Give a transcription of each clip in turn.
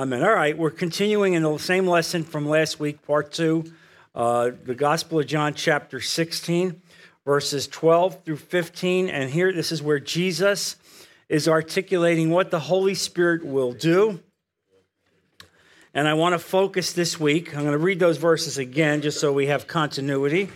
Amen. All right, we're continuing in the same lesson from last week, part two, uh, the Gospel of John, chapter 16, verses 12 through 15. And here, this is where Jesus is articulating what the Holy Spirit will do. And I want to focus this week. I'm going to read those verses again just so we have continuity.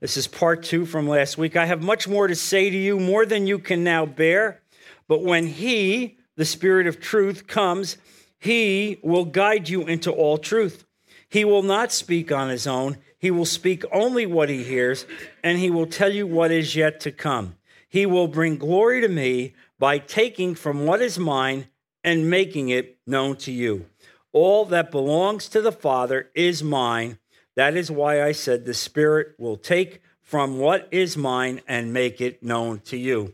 This is part two from last week. I have much more to say to you, more than you can now bear. But when He, the Spirit of truth, comes, he will guide you into all truth. He will not speak on his own. He will speak only what he hears, and he will tell you what is yet to come. He will bring glory to me by taking from what is mine and making it known to you. All that belongs to the Father is mine. That is why I said the Spirit will take from what is mine and make it known to you.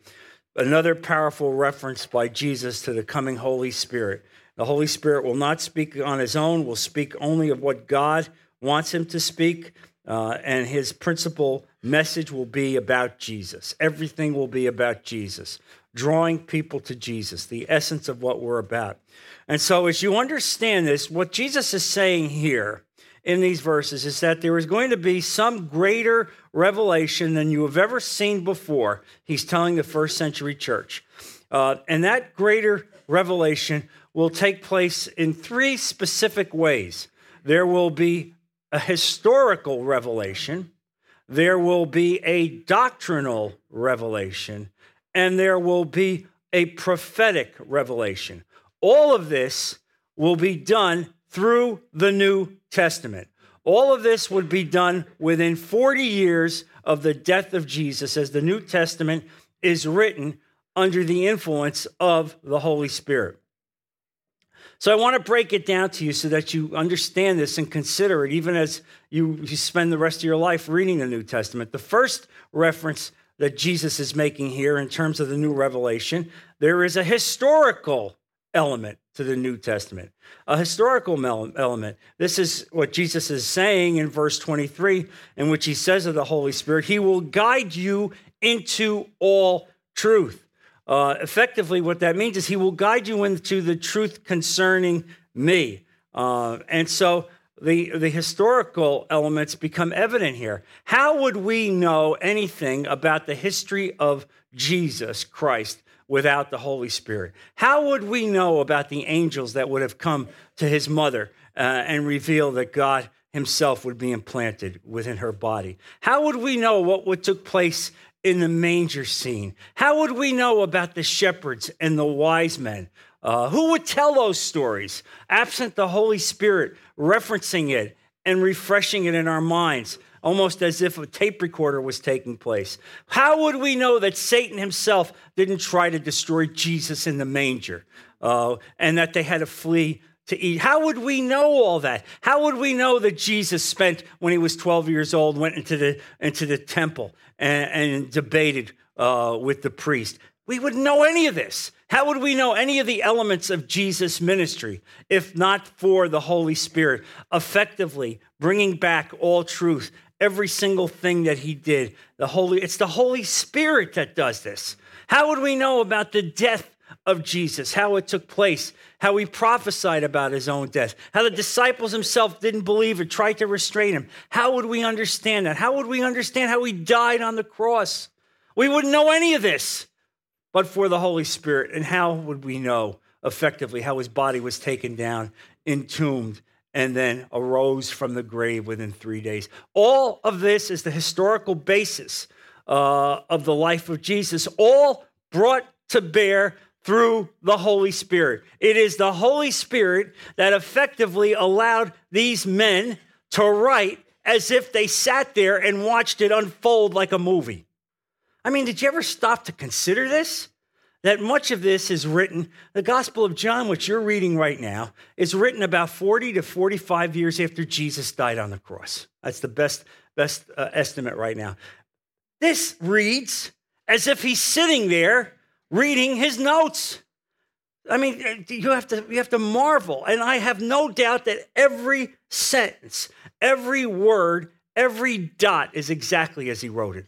Another powerful reference by Jesus to the coming Holy Spirit. The Holy Spirit will not speak on his own, will speak only of what God wants him to speak, uh, and his principal message will be about Jesus. Everything will be about Jesus, drawing people to Jesus, the essence of what we're about. And so, as you understand this, what Jesus is saying here in these verses is that there is going to be some greater revelation than you have ever seen before. He's telling the first century church. Uh, and that greater revelation will take place in three specific ways. There will be a historical revelation, there will be a doctrinal revelation, and there will be a prophetic revelation. All of this will be done through the New Testament. All of this would be done within 40 years of the death of Jesus, as the New Testament is written under the influence of the Holy Spirit. So I want to break it down to you so that you understand this and consider it, even as you, you spend the rest of your life reading the New Testament. The first reference that Jesus is making here in terms of the new revelation, there is a historical element to the New Testament, a historical element. This is what Jesus is saying in verse 23, in which he says of the Holy Spirit, He will guide you into all truth. Uh, effectively, what that means is he will guide you into the truth concerning me. Uh, and so the, the historical elements become evident here. How would we know anything about the history of Jesus Christ without the Holy Spirit? How would we know about the angels that would have come to his mother uh, and reveal that God himself would be implanted within her body? How would we know what, what took place in the manger scene? How would we know about the shepherds and the wise men? Uh, who would tell those stories absent the Holy Spirit referencing it and refreshing it in our minds, almost as if a tape recorder was taking place? How would we know that Satan himself didn't try to destroy Jesus in the manger uh, and that they had to flee to Egypt. How would we know all that? How would we know that Jesus spent, when he was 12 years old, went into the, into the temple and, and debated uh, with the priest? We wouldn't know any of this. How would we know any of the elements of Jesus' ministry if not for the Holy Spirit effectively bringing back all truth, every single thing that he did? The Holy, it's the Holy Spirit that does this. How would we know about the death of Jesus, how it took place, how he prophesied about his own death, how the disciples himself didn't believe it, tried to restrain him. How would we understand that? How would we understand how he died on the cross? We wouldn't know any of this but for the Holy Spirit. And how would we know effectively how his body was taken down, entombed, and then arose from the grave within three days? All of this is the historical basis uh, of the life of Jesus, all brought to bear through the Holy Spirit. It is the Holy Spirit that effectively allowed these men to write as if they sat there and watched it unfold like a movie. I mean, did you ever stop to consider this? That much of this is written, the Gospel of John, which you're reading right now, is written about 40 to 45 years after Jesus died on the cross. That's the best, best uh, estimate right now. This reads as if he's sitting there reading his notes. I mean, uh, you have to you have to marvel, and I have no doubt that every sentence, every word, every dot is exactly as he wrote it.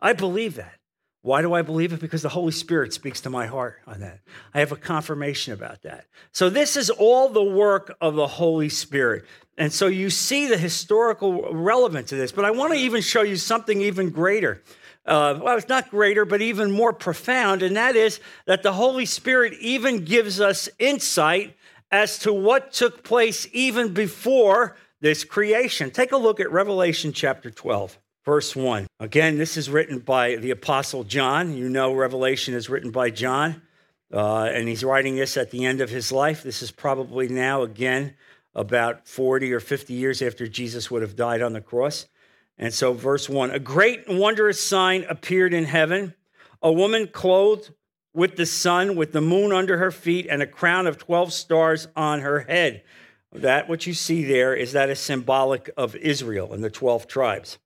I believe that. Why do I believe it? Because the Holy Spirit speaks to my heart on that. I have a confirmation about that. So, this is all the work of the Holy Spirit. And so, you see the historical relevance of this. But I want to even show you something even greater. Uh, well, it's not greater, but even more profound. And that is that the Holy Spirit even gives us insight as to what took place even before this creation. Take a look at Revelation chapter 12 verse 1. Again, this is written by the Apostle John. You know, Revelation is written by John, uh, and he's writing this at the end of his life. This is probably now, again, about 40 or 50 years after Jesus would have died on the cross. And so, verse 1 A great and wondrous sign appeared in heaven a woman clothed with the sun, with the moon under her feet, and a crown of 12 stars on her head. That, what you see there, is that is symbolic of Israel and the 12 tribes.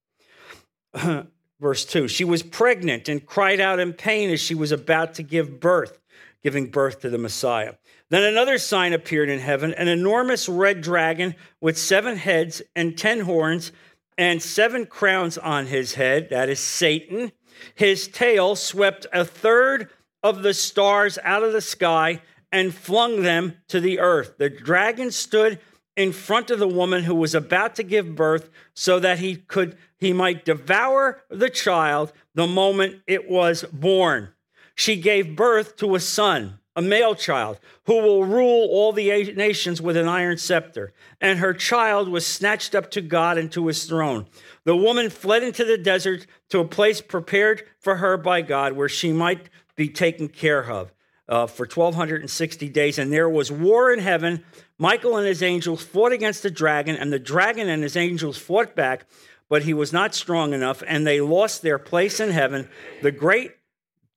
verse 2 She was pregnant and cried out in pain as she was about to give birth, giving birth to the Messiah. Then another sign appeared in heaven an enormous red dragon with seven heads and ten horns and seven crowns on his head. That is Satan. His tail swept a third of the stars out of the sky and flung them to the earth. The dragon stood in front of the woman who was about to give birth so that he could he might devour the child the moment it was born. She gave birth to a son, a male child, who will rule all the nations with an iron scepter. And her child was snatched up to God and to his throne. The woman fled into the desert to a place prepared for her by God where she might be taken care of. Uh, for 1260 days, and there was war in heaven. Michael and his angels fought against the dragon, and the dragon and his angels fought back, but he was not strong enough, and they lost their place in heaven. The great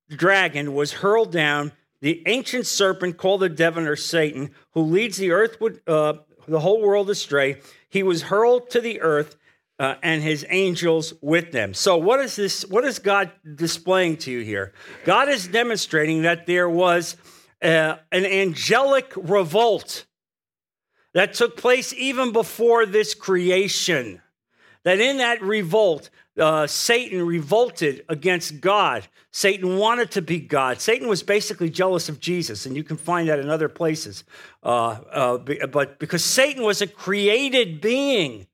dragon was hurled down, the ancient serpent called the devil or Satan, who leads the earth, uh, the whole world astray. He was hurled to the earth. Uh, and his angels with them. So, what is this? What is God displaying to you here? God is demonstrating that there was uh, an angelic revolt that took place even before this creation that in that revolt, uh, Satan revolted against God. Satan wanted to be God. Satan was basically jealous of Jesus, and you can find that in other places. Uh, uh, but because Satan was a created being,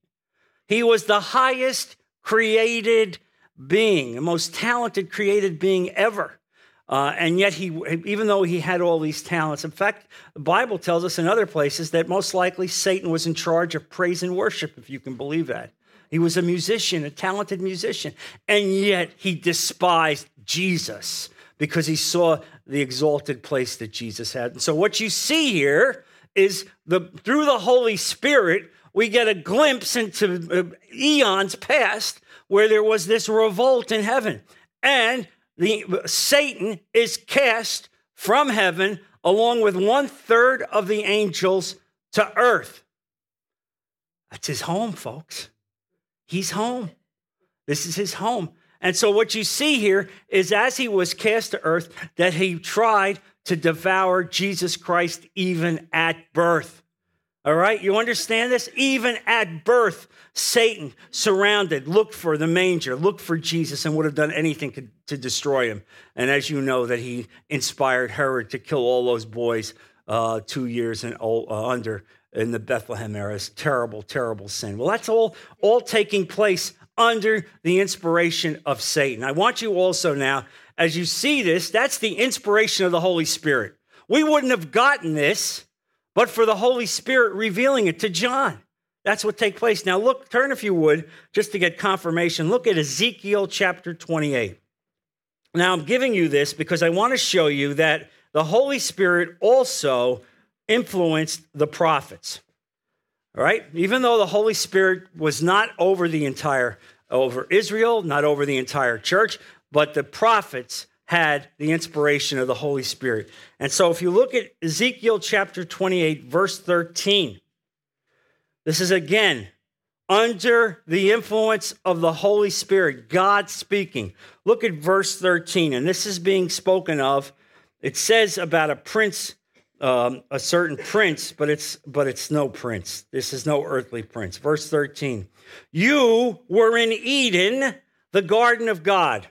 he was the highest created being, the most talented created being ever. Uh, and yet, he, even though he had all these talents, in fact, the Bible tells us in other places that most likely Satan was in charge of praise and worship, if you can believe that. He was a musician, a talented musician, and yet he despised Jesus because he saw the exalted place that Jesus had. And so what you see here is the through the Holy Spirit, we get a glimpse into uh, eons past where there was this revolt in heaven. And the Satan is cast from heaven along with one third of the angels to earth. That's his home, folks. He's home. This is his home. And so, what you see here is as he was cast to earth, that he tried to devour Jesus Christ even at birth. All right, you understand this? Even at birth, Satan surrounded, looked for the manger, looked for Jesus, and would have done anything to, destroy him. And as you know, that he inspired Herod to kill all those boys uh, two years and uh, under in the Bethlehem era is terrible, terrible sin. Well, that's all, all taking place under the inspiration of Satan. I want you also now, as you see this, that's the inspiration of the Holy Spirit. We wouldn't have gotten this but for the Holy Spirit revealing it to John. That's what take place. Now look, turn if you would, just to get confirmation. Look at Ezekiel chapter 28. Now I'm giving you this because I want to show you that the Holy Spirit also influenced the prophets. All right? Even though the Holy Spirit was not over the entire over Israel, not over the entire church, but the prophets had the inspiration of the Holy Spirit. And so if you look at Ezekiel chapter 28 verse 13, this is again under the influence of the Holy Spirit, God speaking. Look at verse 13, and this is being spoken of. It says about a prince um, a certain prince, but it's but it's no prince. This is no earthly prince. Verse 13. You were in Eden, the garden of God.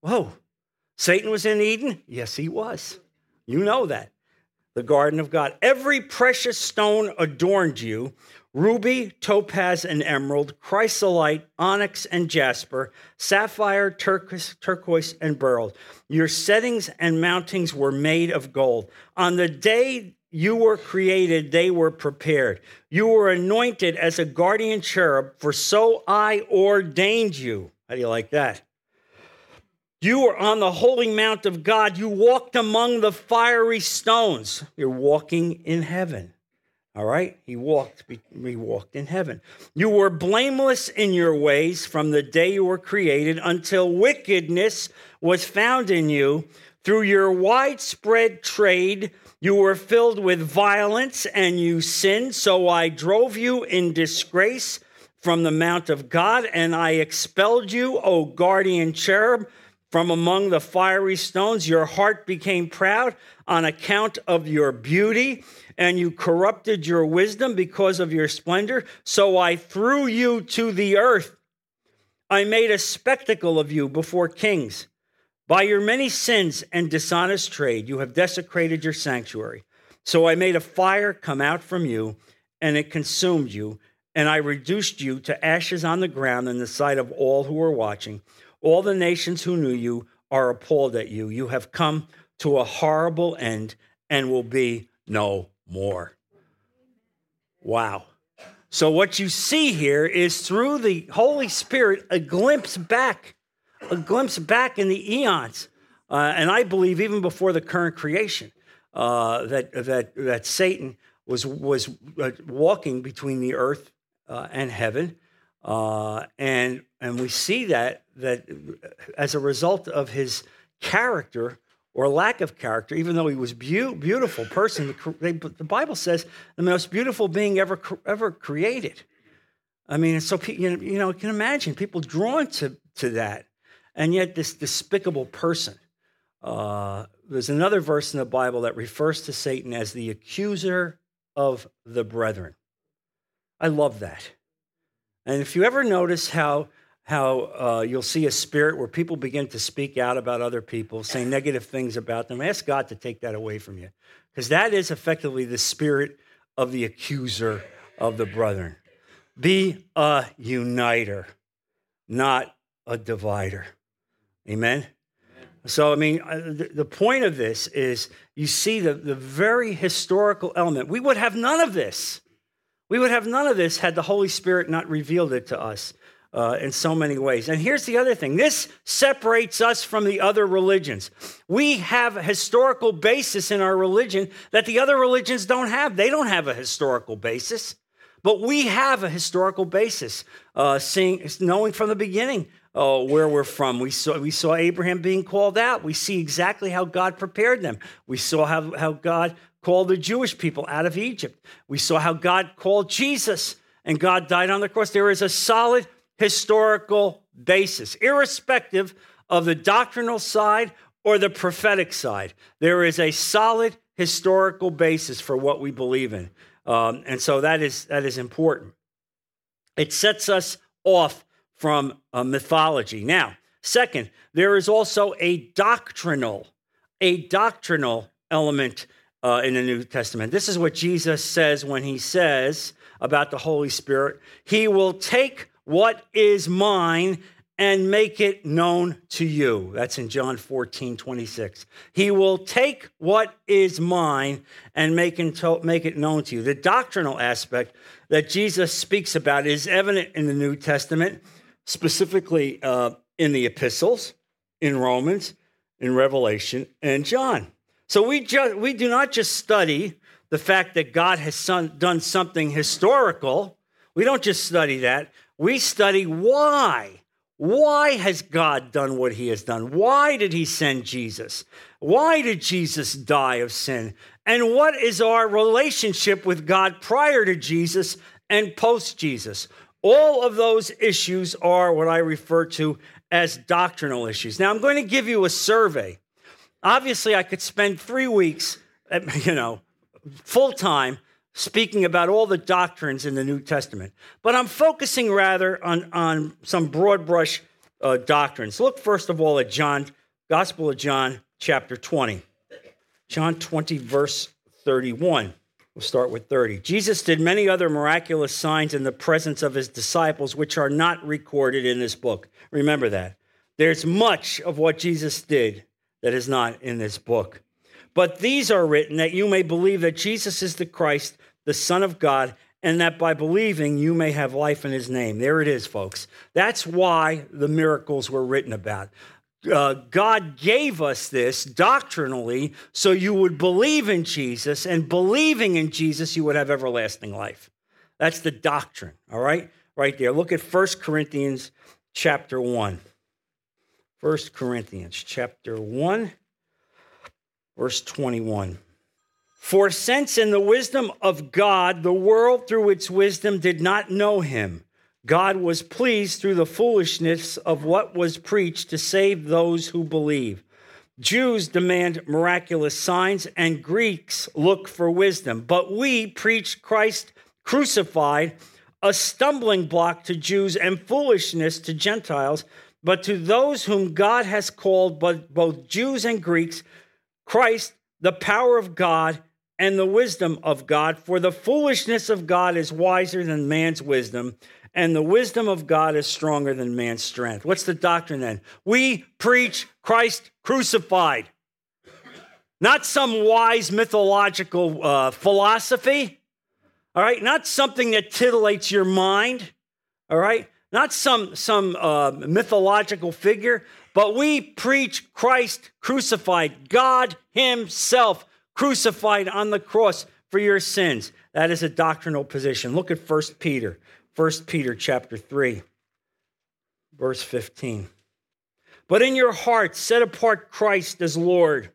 Whoa. Satan was in Eden? Yes, he was. You know that. The garden of God. Every precious stone adorned you ruby, topaz, and emerald, chrysolite, onyx, and jasper, sapphire, turquoise, turquoise, and beryl. Your settings and mountings were made of gold. On the day you were created, they were prepared. You were anointed as a guardian cherub, for so I ordained you. How do you like that? You were on the holy mount of God. You walked among the fiery stones. You're walking in heaven. All right? He walked, he walked in heaven. You were blameless in your ways from the day you were created until wickedness was found in you. Through your widespread trade, you were filled with violence and you sinned. So I drove you in disgrace from the mount of God, and I expelled you, O guardian cherub, from among the fiery stones. Your heart became proud on account of your beauty and you corrupted your wisdom because of your splendor. So I threw you to the earth. I made a spectacle of you before kings. By your many sins and dishonest trade, you have desecrated your sanctuary. So I made a fire come out from you, and it consumed you, and I reduced you to ashes on the ground in the sight of all who were watching. All the nations who knew you are appalled at you. You have come to a horrible end and will be no more. Wow. So, what you see here is through the Holy Spirit a glimpse back, a glimpse back in the eons. Uh, and I believe even before the current creation, uh, that, that, that Satan was, was uh, walking between the earth uh, and heaven. Uh, and, and we see that, that as a result of his character, or lack of character, even though he was be- beautiful person. The, Bible says the most beautiful being ever ever created. I mean, so you know, you can imagine people drawn to to that, and yet this despicable person. Uh, there's another verse in the Bible that refers to Satan as the accuser of the brethren. I love that. And if you ever notice how how uh, you'll see a spirit where people begin to speak out about other people, say negative things about them. Ask God to take that away from you, because that is effectively the spirit of the accuser of the brethren. Be a uniter, not a divider. Amen? So, I mean, uh, the point of this is you see the, the very historical element. We would have none of this. We would have none of this had the Holy Spirit not revealed it to us uh, in so many ways. And here's the other thing this separates us from the other religions. We have a historical basis in our religion that the other religions don't have. They don't have a historical basis, but we have a historical basis, uh, seeing, knowing from the beginning. Uh, where we're from. We saw, we saw Abraham being called out. We see exactly how God prepared them. We saw how, how God called the Jewish people out of Egypt. We saw how God called Jesus and God died on the cross. There is a solid historical basis, irrespective of the doctrinal side or the prophetic side. There is a solid historical basis for what we believe in. Um, and so that is, that is important. It sets us off from uh, mythology. Now, second, there is also a doctrinal, a doctrinal element uh, in the New Testament. This is what Jesus says when he says about the Holy Spirit He will take what is mine and make it known to you. That's in John 14, 26. He will take what is mine and make it, known to you. The doctrinal aspect that Jesus speaks about is evident in the New Testament, specifically uh, in the epistles, in Romans, in Revelation, and John. So we, just, we do not just study the fact that God has son, done something historical. We don't just study that we study why. Why has God done what he has done? Why did he send Jesus? Why did Jesus die of sin? And what is our relationship with God prior to Jesus and post Jesus? All of those issues are what I refer to as doctrinal issues. Now, I'm going to give you a survey. Obviously, I could spend three weeks, you know, full time speaking about all the doctrines in the New Testament. But I'm focusing rather on, on some broad brush uh, doctrines. Look, first of all, at John Gospel of John, chapter 20. John 20, verse 31. We'll start with 30. Jesus did many other miraculous signs in the presence of his disciples, which are not recorded in this book. Remember that. There's much of what Jesus did that is not in this book. But these are written that you may believe that Jesus is the Christ, the Son of God, and that by believing you may have life in his name. There it is, folks. That's why the miracles were written about. Uh, God gave us this doctrinally so you would believe in Jesus, and believing in Jesus, you would have everlasting life. That's the doctrine, all right? Right there. Look at 1 Corinthians chapter 1. 1 Corinthians chapter 1, verse 21. For since in the wisdom of God, the world through its wisdom did not know him, God was pleased through the foolishness of what was preached to save those who believe. Jews demand miraculous signs, and Greeks look for wisdom. But we preach Christ crucified, a stumbling block to Jews and foolishness to Gentiles. But to those whom God has called, both Jews and Greeks, Christ, the power of God and the wisdom of God. For the foolishness of God is wiser than man's wisdom, and the wisdom of God is stronger than man's strength. What's the doctrine then? We preach Christ crucified, not some wise mythological uh, philosophy, all right? Not something that titillates your mind, all right? Not some, some uh, mythological figure, but we preach Christ crucified, God Himself crucified on the cross for your sins. That is a doctrinal position. Look at 1 Peter, 1 Peter chapter 3, verse 15. But in your hearts, set apart Christ as Lord.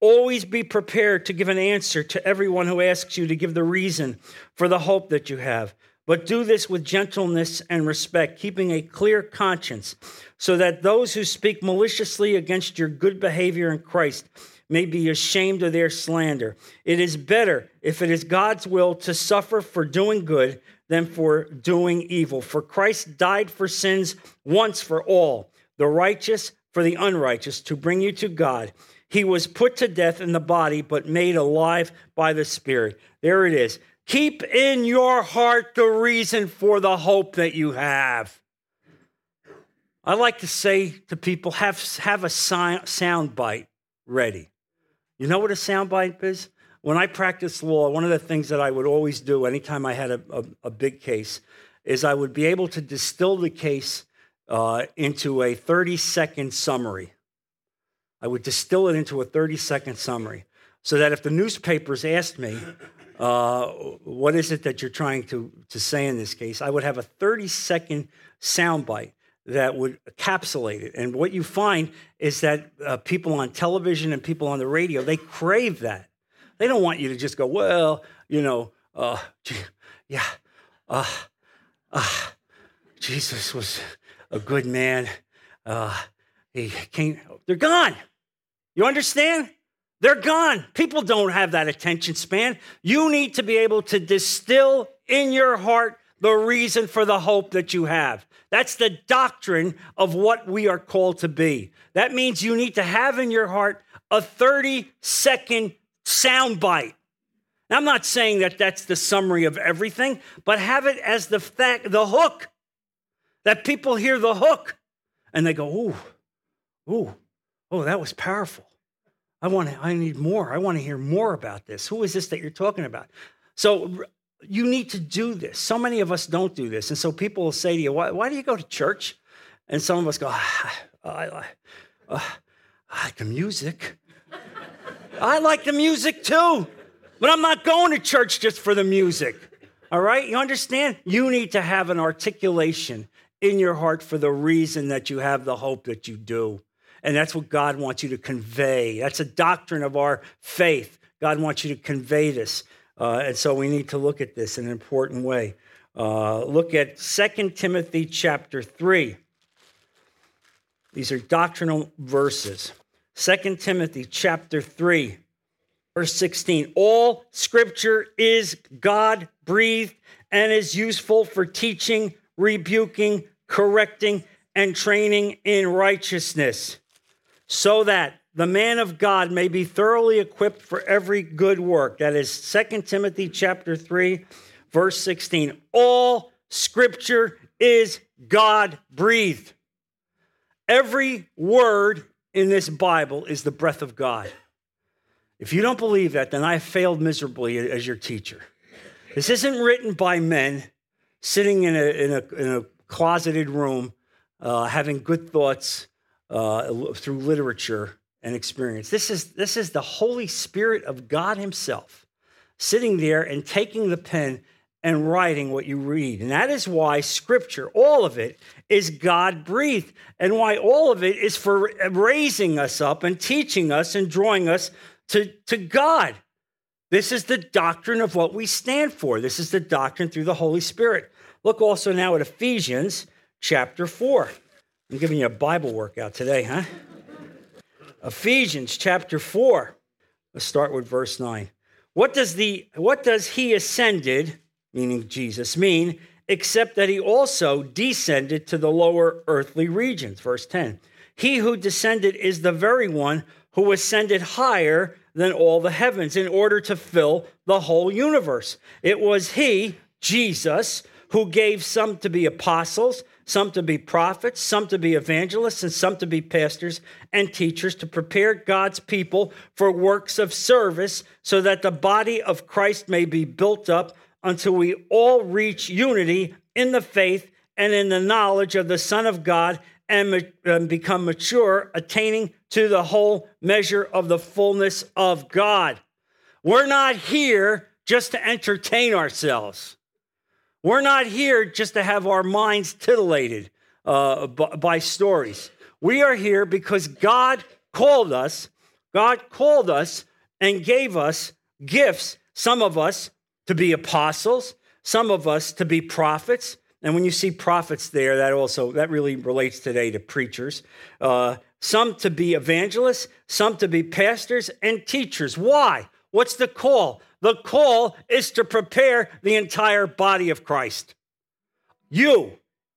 Always be prepared to give an answer to everyone who asks you to give the reason for the hope that you have. But do this with gentleness and respect, keeping a clear conscience, so that those who speak maliciously against your good behavior in Christ may be ashamed of their slander. It is better, if it is God's will, to suffer for doing good than for doing evil. For Christ died for sins once for all, the righteous for the unrighteous, to bring you to God. He was put to death in the body, but made alive by the Spirit. There it is. Keep in your heart the reason for the hope that you have. I like to say to people, have, have a sound bite ready. You know what a soundbite is? When I practiced law, one of the things that I would always do anytime I had a, a, a big case is I would be able to distill the case uh, into a 30 second summary. I would distill it into a 30 second summary so that if the newspapers asked me, uh, what is it that you're trying to, to say in this case, I would have a 30 second soundbite that would encapsulate it. And what you find is that uh, people on television and people on the radio, they crave that. They don't want you to just go, well, you know, uh, yeah, uh, uh, Jesus was a good man. Uh, he came, they're gone. You understand? They're gone. People don't have that attention span. You need to be able to distill in your heart the reason for the hope that you have. That's the doctrine of what we are called to be. That means you need to have in your heart a 30 second soundbite. I'm not saying that that's the summary of everything, but have it as the fact, the hook, that people hear the hook and they go, ooh, ooh, oh, that was powerful. I want to, I need more. I want to hear more about this. Who is this that you're talking about? So you need to do this. So many of us don't do this. And so people will say to you, why, why do you go to church? And some of us go, ah, I, I, uh, I like the music. I like the music too, but I'm not going to church just for the music. All right? You understand? You need to have an articulation in your heart for the reason that you have the hope that you do. And that's what God wants you to convey. That's a doctrine of our faith. God wants you to convey this. Uh, and so we need to look at this in an important way. Uh, look at 2 Timothy chapter 3. These are doctrinal verses. 2 Timothy chapter 3, verse 16. All scripture is God breathed and is useful for teaching, rebuking, correcting, and training in righteousness so that the man of God may be thoroughly equipped for every good work. That is 2 Timothy chapter 3 verse 16. All scripture is God breathed. Every word in this Bible is the breath of God. If you don't believe that, then I failed miserably as your teacher. This isn't written by men sitting in a, in a, in a closeted room, uh, having good thoughts uh, through literature and experience. This is, this is the Holy Spirit of God Himself sitting there and taking the pen and writing what you read. And that is why Scripture, all of it, is God breathed, and why all of it is for raising us up and teaching us and drawing us to, to God. This is the doctrine of what we stand for. This is the doctrine through the Holy Spirit. Look also now at Ephesians chapter 4. I'm giving you a Bible workout today, huh? Ephesians chapter 4. Let's start with verse 9. What does the what does he ascended, meaning Jesus, mean, except that he also descended to the lower earthly regions? Verse 10. He who descended is the very one who ascended higher than all the heavens in order to fill the whole universe. It was he, Jesus, who gave some to be apostles, some to be prophets, some to be evangelists, and some to be pastors and teachers to prepare God's people for works of service so that the body of Christ may be built up until we all reach unity in the faith and in the knowledge of the Son of God and, become mature, attaining to the whole measure of the fullness of God. We're not here just to entertain ourselves. We're not here just to have our minds titillated uh, by stories. We are here because God called us. God called us and gave us gifts, some of us to be apostles, some of us to be prophets. And when you see prophets there, that also that really relates today to preachers. Uh, some to be evangelists, some to be pastors and teachers. Why? What's the call? The call is to prepare the entire body of Christ. You,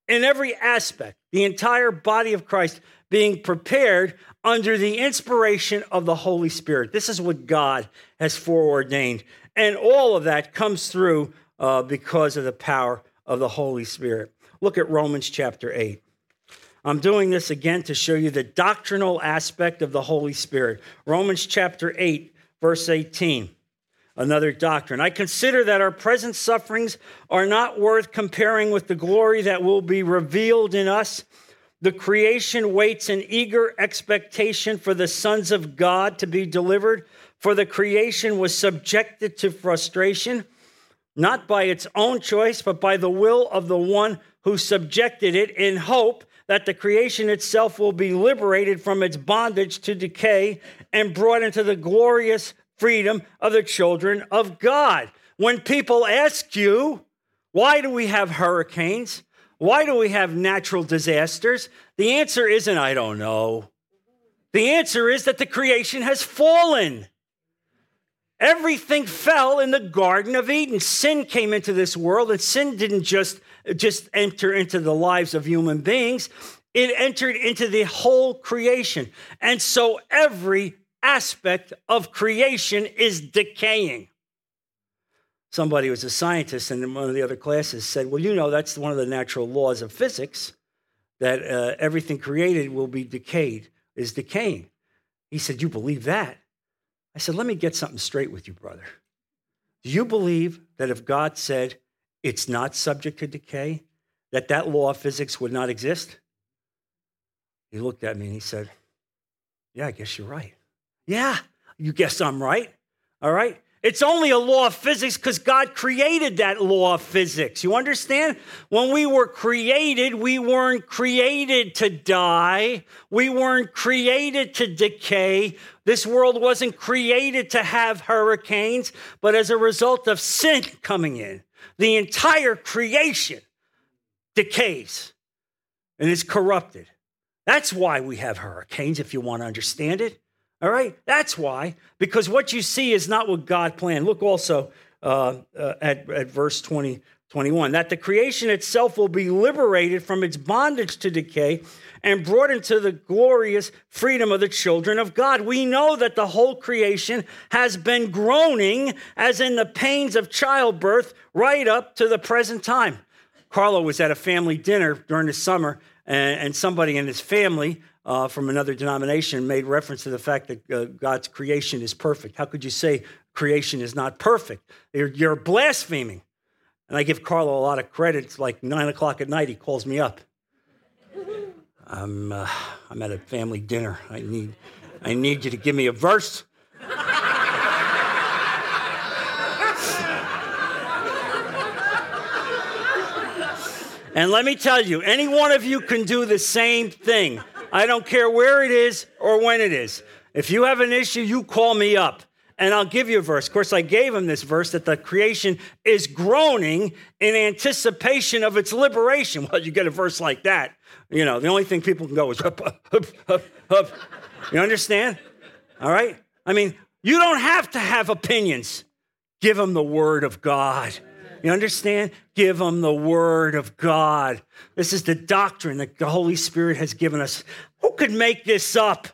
in every aspect, the entire body of Christ being prepared under the inspiration of the Holy Spirit. This is what God has foreordained. And all of that comes through uh, because of the power of the Holy Spirit. Look at Romans chapter 8. I'm doing this again to show you the doctrinal aspect of the Holy Spirit. Romans chapter 8, verse 18 another doctrine. I consider that our present sufferings are not worth comparing with the glory that will be revealed in us. The creation waits in eager expectation for the sons of God to be delivered, for the creation was subjected to frustration, not by its own choice, but by the will of the one who subjected it, in hope that the creation itself will be liberated from its bondage to decay and brought into the glorious freedom of the children of God. When people ask you, why do we have hurricanes? Why do we have natural disasters? The answer isn't, I don't know. The answer is that the creation has fallen. Everything fell in the Garden of Eden. Sin came into this world, and sin didn't just, just enter into the lives of human beings, it entered into the whole creation. And so every aspect of creation is decaying. Somebody who was a scientist in one of the other classes said, Well, you know, that's one of the natural laws of physics that uh, everything created will be decayed, is decaying. He said, You believe that? I said, Let me get something straight with you, brother. Do you believe that if God said it's not subject to decay, that that law of physics would not exist? He looked at me and he said, Yeah, I guess you're right. Yeah, you guess I'm right. All right. It's only a law of physics because God created that law of physics. You understand? When we were created, we weren't created to die. We weren't created to decay. This world wasn't created to have hurricanes, but as a result of sin coming in, the entire creation decays and is corrupted. That's why we have hurricanes, if you want to understand it. All right? That's why, because what you see is not what God planned. Look also uh, uh, at, at verse 20, 21. That the creation itself will be liberated from its bondage to decay and brought into the glorious freedom of the children of God. We know that the whole creation has been groaning as in the pains of childbirth right up to the present time. Carlo was at a family dinner during the summer, and, somebody in his family uh, from another denomination made reference to the fact that uh, God's creation is perfect. How could you say creation is not perfect? You're, you're blaspheming. And I give Carlo a lot of credit. It's like nine o'clock at night, he calls me up. I'm, uh, I'm at a family dinner. I need, I need you to give me a verse. And let me tell you, any one of you can do the same thing. I don't care where it is or when it is. If you have an issue, you call me up and I'll give you a verse. Of course, I gave him this verse that the creation is groaning in anticipation of its liberation. Well, you get a verse like that. You know, the only thing people can go is up, up, up. You understand? All right? I mean, you don't have to have opinions. Give them the word of God. You understand? Give them the word of God. This is the doctrine that the Holy Spirit has given us. Who could make this up?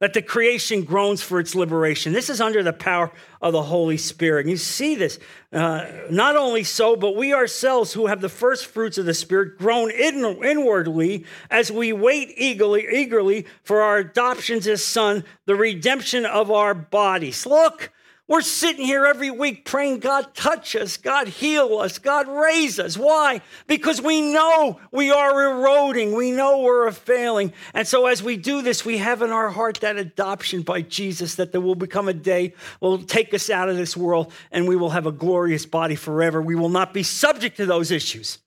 that the creation groans for its liberation. This is under the power of the Holy Spirit. And you see this. Uh, not only so, but we ourselves who have the first fruits of the Spirit groan in, inwardly as we wait eagerly, eagerly for our adoptions as son, the redemption of our bodies. Look, we're sitting here every week praying, God, touch us, God, heal us, God, raise us. Why? Because we know we are eroding, we know we're failing. And so, as we do this, we have in our heart that adoption by Jesus that there will become a day will take us out of this world and we will have a glorious body forever. We will not be subject to those issues.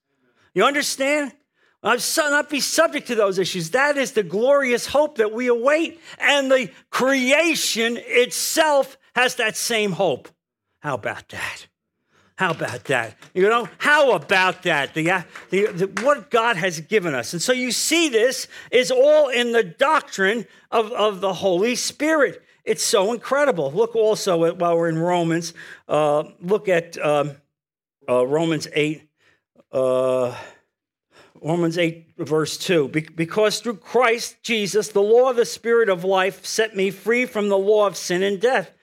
You understand? I'll not be subject to those issues. That is the glorious hope that we await. And the creation itself has that same hope. How about that? How about that? You know, how about that? The, uh, the, the, what God has given us. And so you see, this is all in the doctrine of, of the Holy Spirit. It's so incredible. Look also at, while we're in Romans, uh, look at um, uh, Romans 8. Uh, Romans 8, verse 2. Because through Christ Jesus, the law of the Spirit of life set me free from the law of sin and death.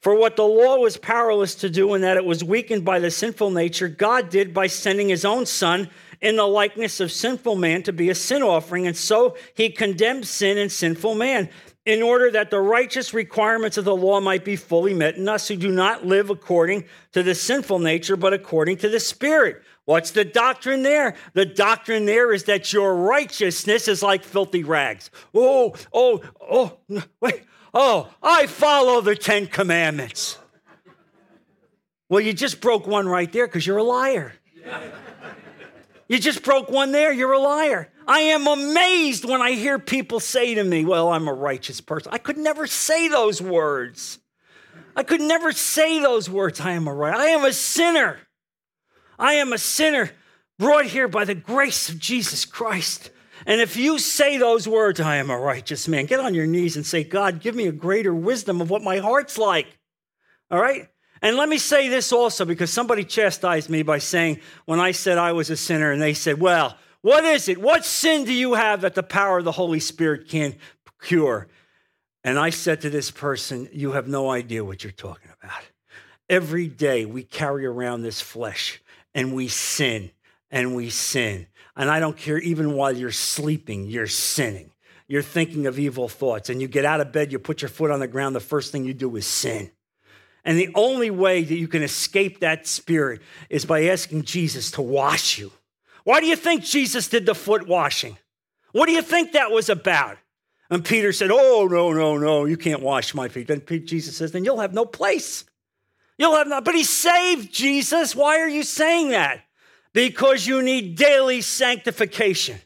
For what the law was powerless to do, in that it was weakened by the sinful nature, God did by sending his own Son in the likeness of sinful man to be a sin offering. And so he condemned sin and sinful man, in order that the righteous requirements of the law might be fully met in us who do not live according to the sinful nature, but according to the Spirit. What's the doctrine there? The doctrine there is that your righteousness is like filthy rags. Oh, oh, oh, wait. Oh, I follow the Ten Commandments. Well, you just broke one right there because you're a liar. You just broke one there, you're a liar. I am amazed when I hear people say to me, Well, I'm a righteous person. I could never say those words. I could never say those words. I am a right. I am a sinner. I am a sinner brought here by the grace of Jesus Christ. And if you say those words, I am a righteous man, get on your knees and say, God, give me a greater wisdom of what my heart's like. All right? And let me say this also because somebody chastised me by saying, when I said I was a sinner, and they said, Well, what is it? What sin do you have that the power of the Holy Spirit can't cure? And I said to this person, You have no idea what you're talking about. Every day we carry around this flesh and we sin and we sin and I don't care, even while you're sleeping, you're sinning. You're thinking of evil thoughts. And you get out of bed, you put your foot on the ground, the first thing you do is sin. And the only way that you can escape that spirit is by asking Jesus to wash you. Why do you think Jesus did the foot washing? What do you think that was about? And Peter said, Oh, no, no, no, you can't wash my feet. Then Jesus says, Then you'll have no place. You'll have no, but he saved Jesus. Why are you saying that? Because you need daily sanctification.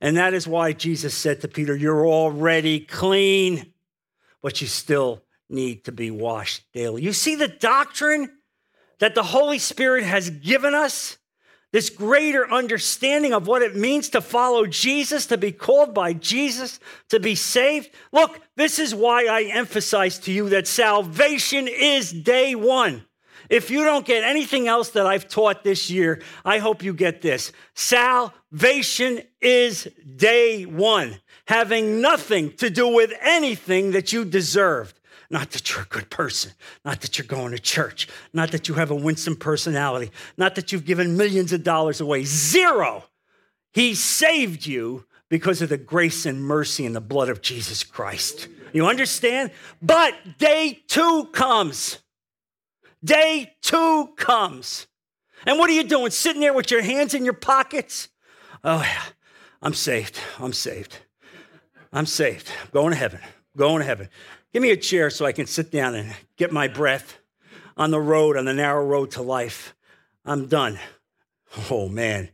And that is why Jesus said to Peter, You're already clean, but you still need to be washed daily. You see the doctrine that the Holy Spirit has given us? This greater understanding of what it means to follow Jesus, to be called by Jesus, to be saved. Look, this is why I emphasize to you that salvation is day one. If you don't get anything else that I've taught this year, I hope you get this. Salvation is day one, having nothing to do with anything that you deserved. Not that you're a good person, not that you're going to church, not that you have a winsome personality, not that you've given millions of dollars away. Zero. He saved you because of the grace and mercy and the blood of Jesus Christ. You understand? But day two comes. Day two comes. And what are you doing? Sitting there with your hands in your pockets? Oh, yeah, I'm saved. I'm saved. I'm saved. I'm going to heaven. I'm going to heaven. Give me a chair so I can sit down and get my breath on the road, on the narrow road to life. I'm done. Oh, man.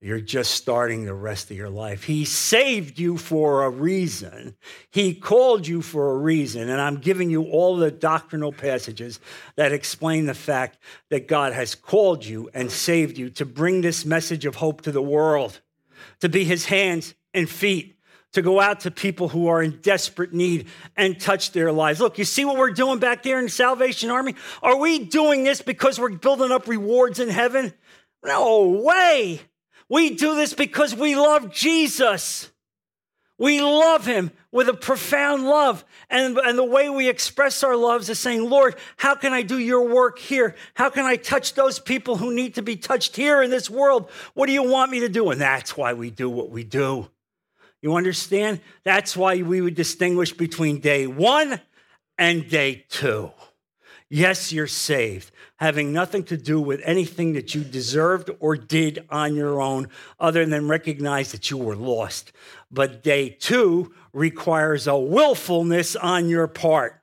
You're just starting the rest of your life. He saved you for a reason. He called you for a reason. And I'm giving you all the doctrinal passages that explain the fact that God has called you and saved you to bring this message of hope to the world, to be his hands and feet, to go out to people who are in desperate need and touch their lives. Look, you see what we're doing back there in the Salvation Army? Are we doing this because we're building up rewards in heaven? No way. We do this because we love Jesus. We love him with a profound love. And, and the way we express our loves is saying, Lord, how can I do your work here? How can I touch those people who need to be touched here in this world? What do you want me to do? And that's why we do what we do. You understand? That's why we would distinguish between day one and day two. Yes, you're saved, having nothing to do with anything that you deserved or did on your own, other than recognize that you were lost. But day two requires a willfulness on your part.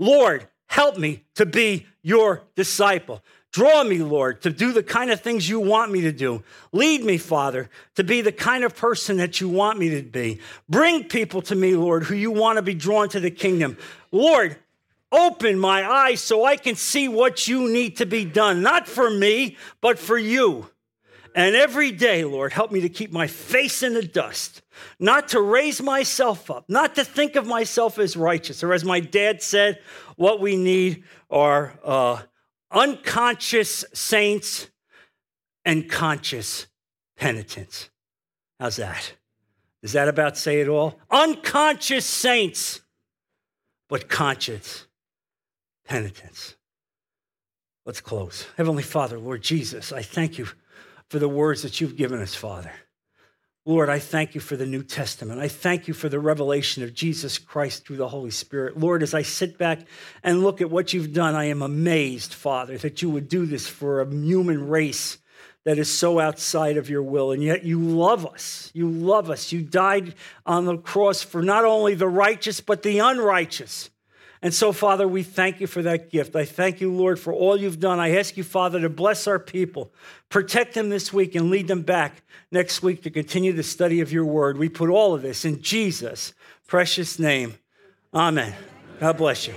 Lord, help me to be your disciple. Draw me, Lord, to do the kind of things you want me to do. Lead me, Father, to be the kind of person that you want me to be. Bring people to me, Lord, who you want to be drawn to the kingdom. Lord, Open my eyes so I can see what you need to be done, not for me, but for you. And every day, Lord, help me to keep my face in the dust, not to raise myself up, not to think of myself as righteous, or as my dad said, what we need are uh, unconscious saints and conscious penitents. How's that? Is that about say it all? Unconscious saints, but conscious penitents. Let's close. Heavenly Father, Lord Jesus, I thank you for the words that you've given us, Father. Lord, I thank you for the New Testament. I thank you for the revelation of Jesus Christ through the Holy Spirit. Lord, as I sit back and look at what you've done, I am amazed, Father, that you would do this for a human race that is so outside of your will. And yet you love us. You love us. You died on the cross for not only the righteous, but the unrighteous. And so, Father, we thank you for that gift. I thank you, Lord, for all you've done. I ask you, Father, to bless our people, protect them this week, and lead them back next week to continue the study of your word. We put all of this in Jesus' precious name. Amen. God bless you.